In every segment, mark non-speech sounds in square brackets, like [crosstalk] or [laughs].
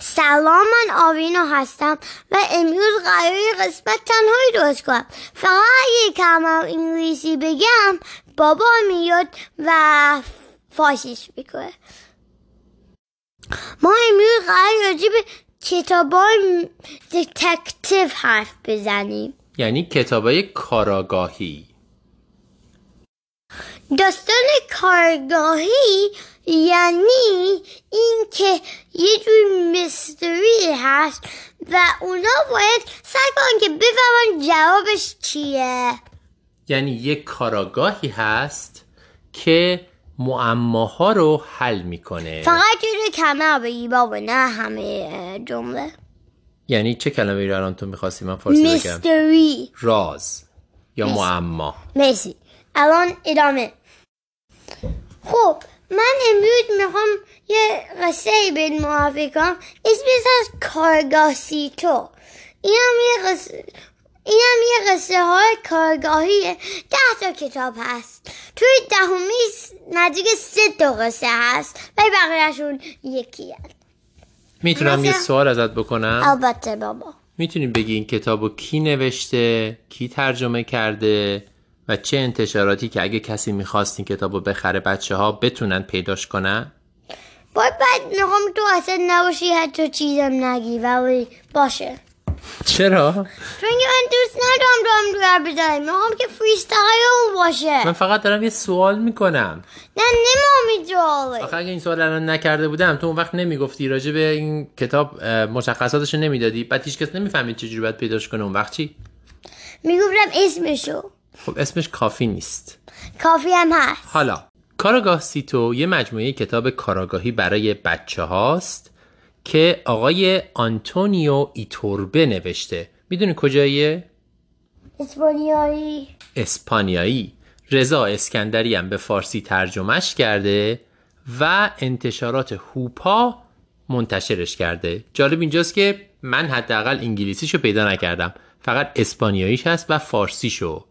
سلام من آوینا هستم و امروز قراری قسمت تنهایی درست کنم. فقط اگه کلمه انگلیسی بگم بابا میاد و فارسیش می‌کنه. ما امروز قرار راجع به کتابای دتکتیو حرف بزنیم. یعنی کتابای کاراگاهی. داستان کارگاهی یعنی اینکه یه جور مستری هست و اونا باید سعی کنن که بفهمن جوابش چیه. یعنی یک کاراگاهی هست که معماها رو حل می‌کنه. فقط یه کلمه رو بگی بابا نه همه جمله. یعنی چه کلمه الان تو می‌خواستی من فارسی بگم؟ مستری راز یا معما. مرسی. الان ادامه. خب من امروز می‌خوام یه قصه به معرفی کنم. اسمش از کارگاه سیتو اینم یه قصه اینم یه قصه های کارگاهیه ده تا کتاب هست. توی دهمی نزدیک سه تا قصه هست. و بقیهشون یکی هست می‌تونم یه سوال ازت بکنم؟ البته بابا. می‌تونی بگی این کتاب رو کی نوشته؟ کی ترجمه کرده؟ و چه انتشاراتی که اگه کسی می‌خواست این کتاب رو بخره بچه ها بتونن پیداش کنن؟ باید بعد می‌خوام تو اصلا نباشی حتی چیزم نگی ولی باشه. چرا؟ چون که من دوست ندارم دارم دور بزنم. می‌خوام که فریستایل باشه. من فقط دارم یه سوال می‌کنم. نه نمامی جاله آخه اگه این سوال الان نکرده بودم تو اون وقت نمی‌گفتی راجع به این کتاب مشخصاتش نمی‌دادی؟ بعد هیچ کس نمی‌فهمید چجوری باید پیداش کنه اون وقت چی؟ می‌گفتم اسمشو. خب اسمش کافی نیست. کافی هم هست. حالا کاراگاه سیتو یه مجموعه کتاب کاراگاهی برای بچه هاست که آقای آنتونیو ایتوربه نوشته. می‌دونی کجاییه؟ اسپانیایی. اسپانیایی. رضا اسکندری هم به فارسی ترجمهش کرده و انتشارات هوپا منتشرش کرده. جالب اینجاست که من حداقل انگلیسیشو پیدا نکردم. فقط اسپانیاییش هست و فارسیشو.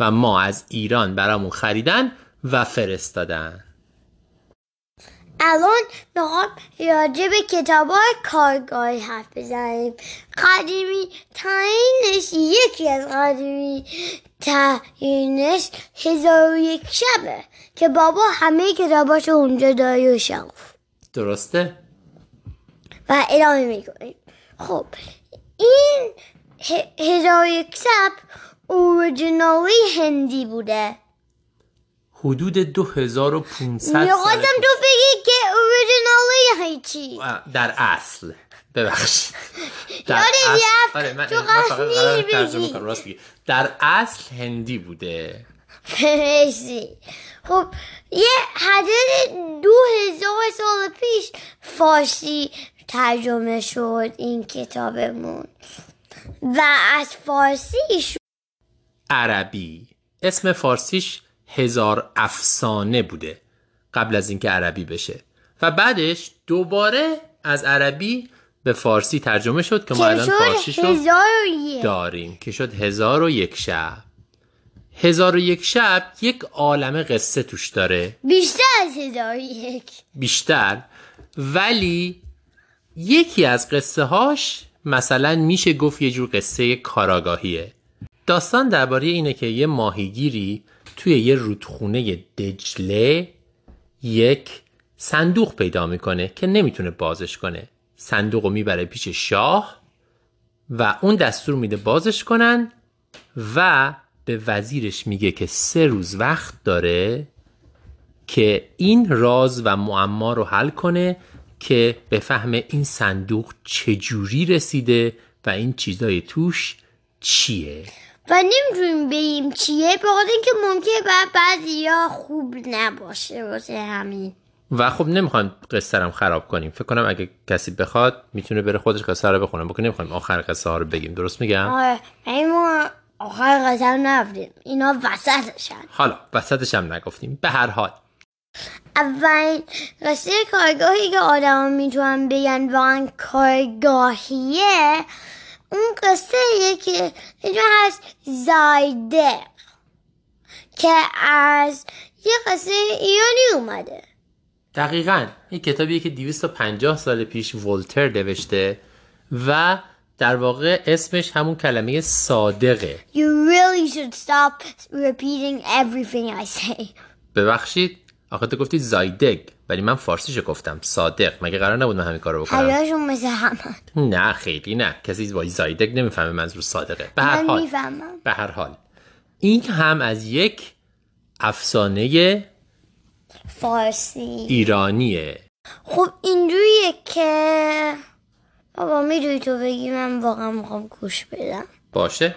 و ما از ایران برامون خریدن و فرستادن. الان می‌خوام راجع به کتاب های کارگاهی حرف بزنیم. قدیمی تاینش یکی از قدیمی تاینش هزار و یک شبه که بابا همه کتاباشو اونجا داره و درسته؟ و ادامه می‌کنیم. خب این هزار و یک شب اوریجینالی هندی بوده. حدود 2500 می‌خواستم سال تو بگی که اوریجینالی هیچی در اصل. ببخشید. در اصل. آره من, تو من بگی. راست میگی. در اصل هندی بوده. فرشتی خب یه حدود دو هزار سال پیش فارسی ترجمه شد این کتابمون. و از فارسی عربی. اسم فارسیش هزار افسانه بوده قبل از اینکه عربی بشه. و بعدش دوباره از عربی به فارسی ترجمه شد که ما الان شد فارسیش رو داریم. که شد هزار و یک شب. هزار و یک شب یک عالم قصه توش داره. بیشتر از هزار و یک. بیشتر. ولی یکی از قصه هاش مثلا میشه گفت یه جور قصه کاراگاهیه. داستان درباره اینه که یه ماهیگیری توی یه رودخونه دجله یک صندوق پیدا می‌کنه که نمی‌تونه بازش کنه. صندوق رو می‌بره پیش شاه و اون دستور میده بازش کنن و به وزیرش میگه که سه روز وقت داره که این راز و معما رو حل کنه که بفهمه این صندوق چجوری رسیده و این چیزای توش چیه. و نمی‌تونیم بگیم چیه. بخاطر اینکه ممکنه بعد بعضی ها خوب نباشه واسه همین. و خب نمی‌خوایم قصه رو خراب کنیم. فکر کنم اگه کسی بخواد می‌تونه بره خودش قصه رو بخونه. بکنه نمی‌خوایم آخر قصه ها رو بگیم. درست میگم؟ آره. این ما آخر قسم نرفتیم اینا وسطشن حالا وسطش هم نگفتیم. به هر حال. اولین قصه کارگاهی که آدم می‌تونن بگن واقعا کارگاهیه اون قصه یه که جا هست زایده که از یه قصه ایرانی اومده. دقیقا این کتابیه که 250 سال پیش ولتر نوشته و در واقع اسمش همون کلمه صادقه. You really should stop repeating everything I say. ببخشید آخه تو گفتی زایدگ. ولی من فارسیشو گفتم. صادق. مگه قرار نبود من همین کارو بکنم؟ حیاشون مثل همه. نه خیلی نه. کسی با زایدگ نمی‌فهمه منظور صادقه. به هر حال. می‌فهمم. به هر حال. این هم از یک افسانه فارسی. ایرانیه. خب اینجوریه که بابا می‌دونی تو بگی من واقعا می‌خوام گوش بدم. باشه.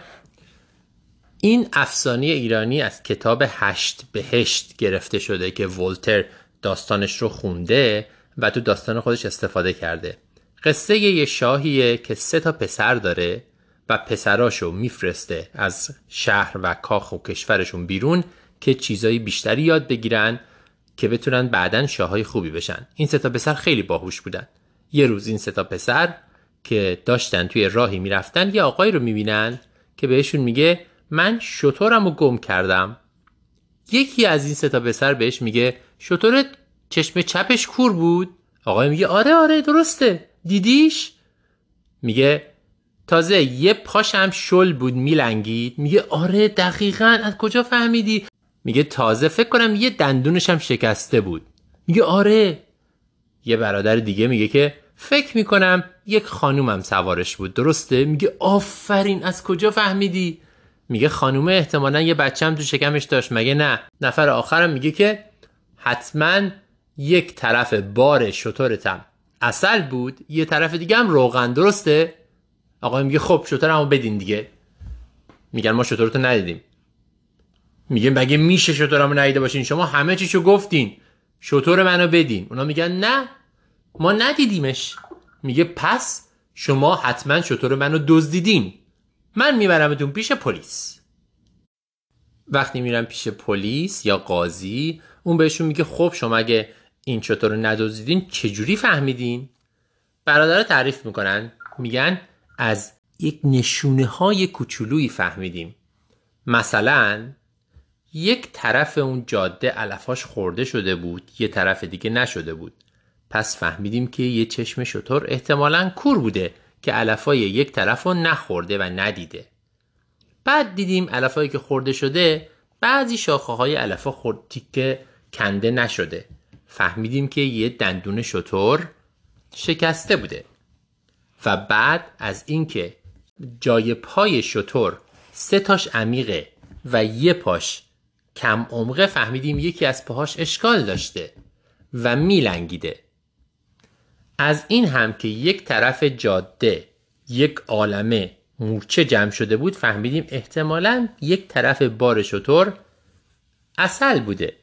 این افسانه ایرانی از کتاب هشت بهشت گرفته شده که ولتر داستانش رو خونده و تو داستان خودش استفاده کرده. قصه یه شاهیه که سه تا پسر داره و پسراشو میفرسته از شهر و کاخ و کشورشون بیرون که چیزایی بیشتری یاد بگیرن که بتونن بعدا شاههای خوبی بشن. این سه تا پسر خیلی باهوش بودن. یه روز این سه تا پسر که داشتن توی راهی می‌رفتن یه آقایی رو می‌بینن که بهشون میگه من شطورم رو گم کردم. یکی از این سه تا پسر بهش میگه شطورت چشم چپش کور بود؟ آقای میگه آره آره درسته. دیدیش؟ میگه تازه یه پاشم شل بود میلنگید. میگه آره دقیقا. از کجا فهمیدی؟ میگه تازه فکر کنم یه دندونش هم شکسته بود. میگه آره. یه برادر دیگه میگه که فکر می‌کنم یک خانومم سوارش بود. درسته؟ میگه آفرین. از کجا فهمیدی؟ میگه خانومه احتمالا یه بچه هم تو شکمش داشت. مگه نه؟ نفر آخرم میگه که حتما یک طرف بار شطورتم. اصل بود یه طرف دیگه هم روغن. درسته؟ آقا میگه خب شطورمو بدین دیگه. میگن ما شطورتو ندیدیم. میگه مگه میشه شطورمو ندیده باشین؟ شما همه چیشو گفتین. شطور منو بدین. اونا میگن نه ما ندیدیمش. میگه پس شما حتما شطور منو دزدیدین. من میبرمتون پیش پلیس. وقتی میرم پیش پلیس یا قاضی اون بهشون میگه خب شما اگه این شطور رو چجوری فهمیدین؟ برادر تعریف می‌کنن میگن از یک نشونه های کوچولویی فهمیدیم. مثلا یک طرف اون جاده علفاش خورده شده بود یه طرف دیگه نشده بود. پس فهمیدیم که یه چشم شطور احتمالا کور بوده. که علفای یک طرف رو نخورده و ندیده. بعد دیدیم علفایی که خورده شده بعضی شاخه های علفا خورد تیکه کنده نشده. فهمیدیم که یه دندون شطور شکسته بوده. و بعد از اینکه جای پای شطور سه تاش عمیقه و یه پاش کم عمقه فهمیدیم یکی از پاهاش اشکال داشته و میلنگیده. از این هم که یک طرف جاده یک عالمه مورچه جمع شده بود فهمیدیم احتمالا یک طرف بار شطور اصل بوده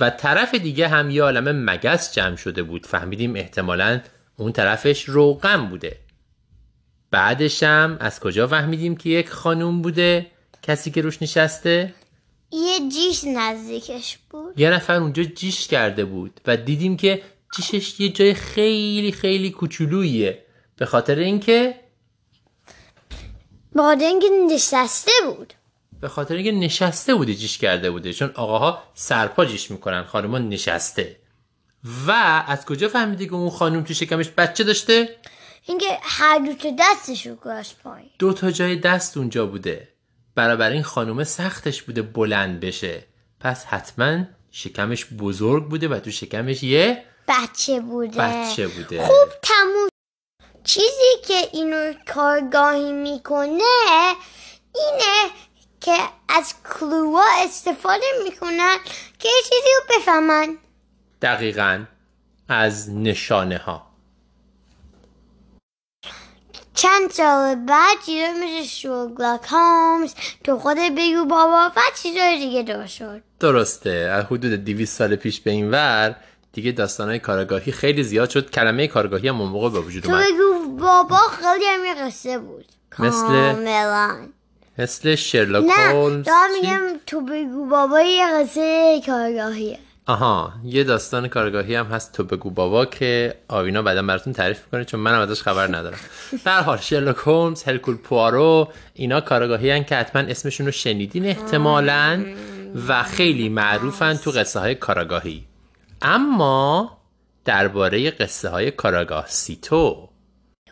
و طرف دیگه هم یه عالمه مگس جمع شده بود. فهمیدیم احتمالا اون طرفش روغن بوده. بعدش هم از کجا فهمیدیم که یک خانوم بوده؟ کسی که روش نشسته؟ یه جیش نزدیکش بود. یه نفر اونجا جیش کرده بود و دیدیم که جیشش یه جای خیلی خیلی کوچولوییه به خاطر اینکه با اینکه نشسته بود. به خاطر اینکه نشسته بوده جیش کرده بوده. چون آقاها سرپا جیش می‌کنن خانوما نشسته. و از کجا فهمیدی که اون خانوم تو شکمش بچه داشته؟ اینکه هر دو تا دستش رو گذاشت پایین. دو تا جای دست اونجا بوده. برابر این خانومه سختش بوده بلند بشه. پس حتما شکمش بزرگ بوده و تو شکمش یه بچه بوده. بچه بوده. خوب تموم چیزی که اینو کارگاهی می‌کنه اینه که از کلوها استفاده می‌کنن که یه چیزی رو بفهمن. دقیقا از نشانه ها چند سال بعد چیزا مثل شوگلاک هامز تو خود بگو بابا و چیزای دیگه درست شد درسته. از حدود 200 سال پیش به این ور دیگه داستانهای کارگاهی خیلی زیاد شد. کلمه کارگاهی هم اون موقع به وجود تو اومد. بگو بابا خیلی هم قصه بود. مثل؟ کاملا. مثل شرلاک نه هولمز دارم چی؟ میگم تو بگو بابا یه قصه کارگاهیه. آها یه داستان کارگاهی هم هست تو بگو بابا که آوینا بعدا براتون تعریف می‌کنه چون منم ازش خبر ندارم. [laughs] در حال شرلوک هولمز هرکول پوارو اینا کارگاهی هن که حتما اسمشون رو شنیدین احتمالا و خیلی معروفن تو قصه های کاراگاهی. اما درباره قصه های کاراگاه سیتو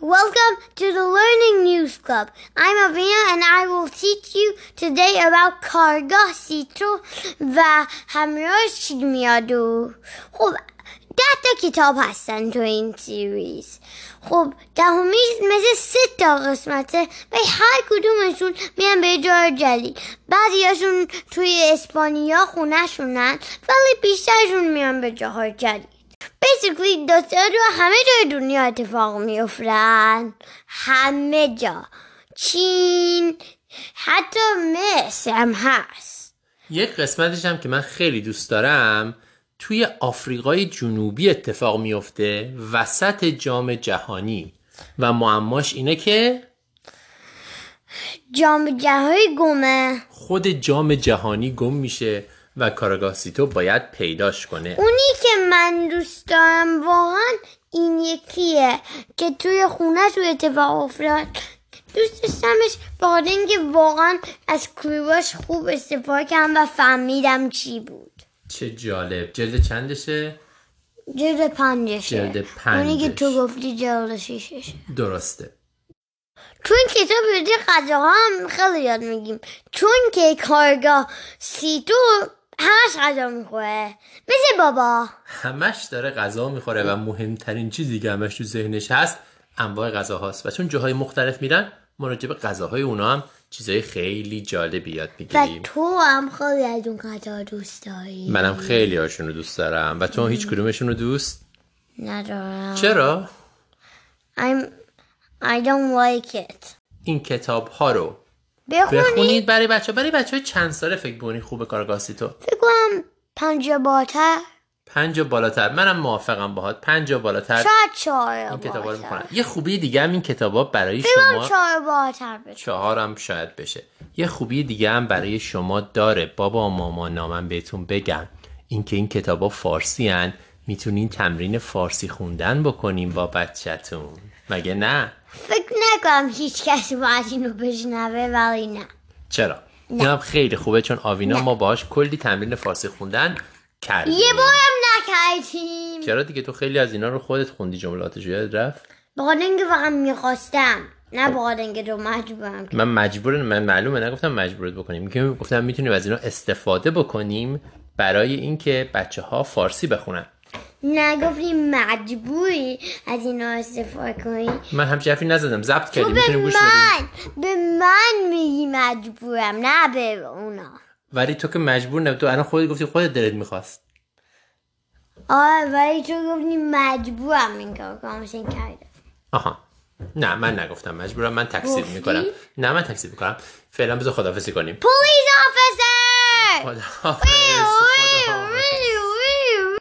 Welcome to the Learning News Club. I'm Avina and I will teach you today about کاراگاه سیتو و همراهش چی میاد و خب ده تا کتاب هستن تو این series. خب دهمیش مثل سه تا قسمته و هر کدومشون میان به جای جدید. بعضیاشون توی اسپانیا خونهشونن ولی بیشترشون میان به جاهای جدید. Basically داستان رو همه جای دنیا اتفاق میافتن همه جا. چین حتی مصر هم هست. یک قسمتش هم که من خیلی دوست دارم توی آفریقای جنوبی اتفاق میفته وسط جام جهانی. و معماش اینه که جام جهانی گمه. خود جام جهانی گم میشه و کاراگاه سیتو باید پیداش کنه. اونی که من دوست دارم واقعا این یکیه که توی خونه توی اتفاق افتاد. دوست داشتمش بخاطر اینکه واقعا از کلوباش خوب استفاده کردم و فهمیدم چی بود. چه جالب. جلد چندشه؟ جلد پنجشه. جلد اونی که پنجش. تو گفتی جلد شیششه درسته. چون کتاب بودی غذاها هم خیلی یاد میگیم. چون که کارگاه سیتو همش غذا می‌خوره. مثل بابا. همش داره غذا می‌خوره و مهمترین چیزی که همش تو ذهنش هست انواع غذاهاست. و چون جاهای مختلف میرن ما راجع به غذاهای اونا هم چیزای خیلی جالبی یاد و می‌گیریم تو هم خیلی از اون غذا دوست داری. منم خیلی هاشون رو دوست دارم. و تو هیچ کدومشون رو دوست؟ ندارم. چرا؟ I'm I don't like it. این کتاب ها رو بخونی. بخونید. برای بچه برای بچه چند ساله فکر بونی خوبه کارگاسی تو؟ فکر کنم پنج بالاتر پنج و بالاتر. منم موافقم باهات. پنج و بالاتر. شاید چهار این کتابا رو می‌خونن یه خوبی دیگه هم این کتابا برای شما چهار بالاتر بشه. چهارم شاید بشه. یه خوبی دیگه هم برای شما داره. بابا و ماما نامن بهتون بگم. اینکه این کتابا فارسی هن. می‌تونین تمرین فارسی خوندن بکنیم با بچهتون. مگه نه؟ فکر نکنم هیچ کسی باید اینو بشنوه ولی نه. چرا؟ این هم خیلی خوبه چون آوینا ما باهاش کلی تمرین فارسی خوندن کردیم. یه بارم چرا دیگه تو خیلی از اینا رو خودت خوندی جملاتش یاد رفت؟ بخاطر اینکه فقط می‌خواستم. نه بخاطر اینکه تو مجبورم من مجبور من معلومه نگفتم مجبورت بکنیم. میگم گفتم می‌تونیم از اینا استفاده بکنیم برای اینکه بچه ها فارسی بخونن. نگفتی مجبوری از اینا استفاده کنی. من همچه حرفی نزدم. ضبط تو کردیم به گوش من به من میگی مجبورم نه به اونا. ولی تو که مجبور نه تو الان خودت گفتی خودت دلت می‌خواست. آره ولی تو گفتی مجبورم این کار کنم کرده آها. نه من نگفتم مجبورم من گفتی؟ می‌کنم. نه من تکذیب می‌کنم. فعلا بذار خدافظی کنیم. پلیس آفیسر! خداحافظ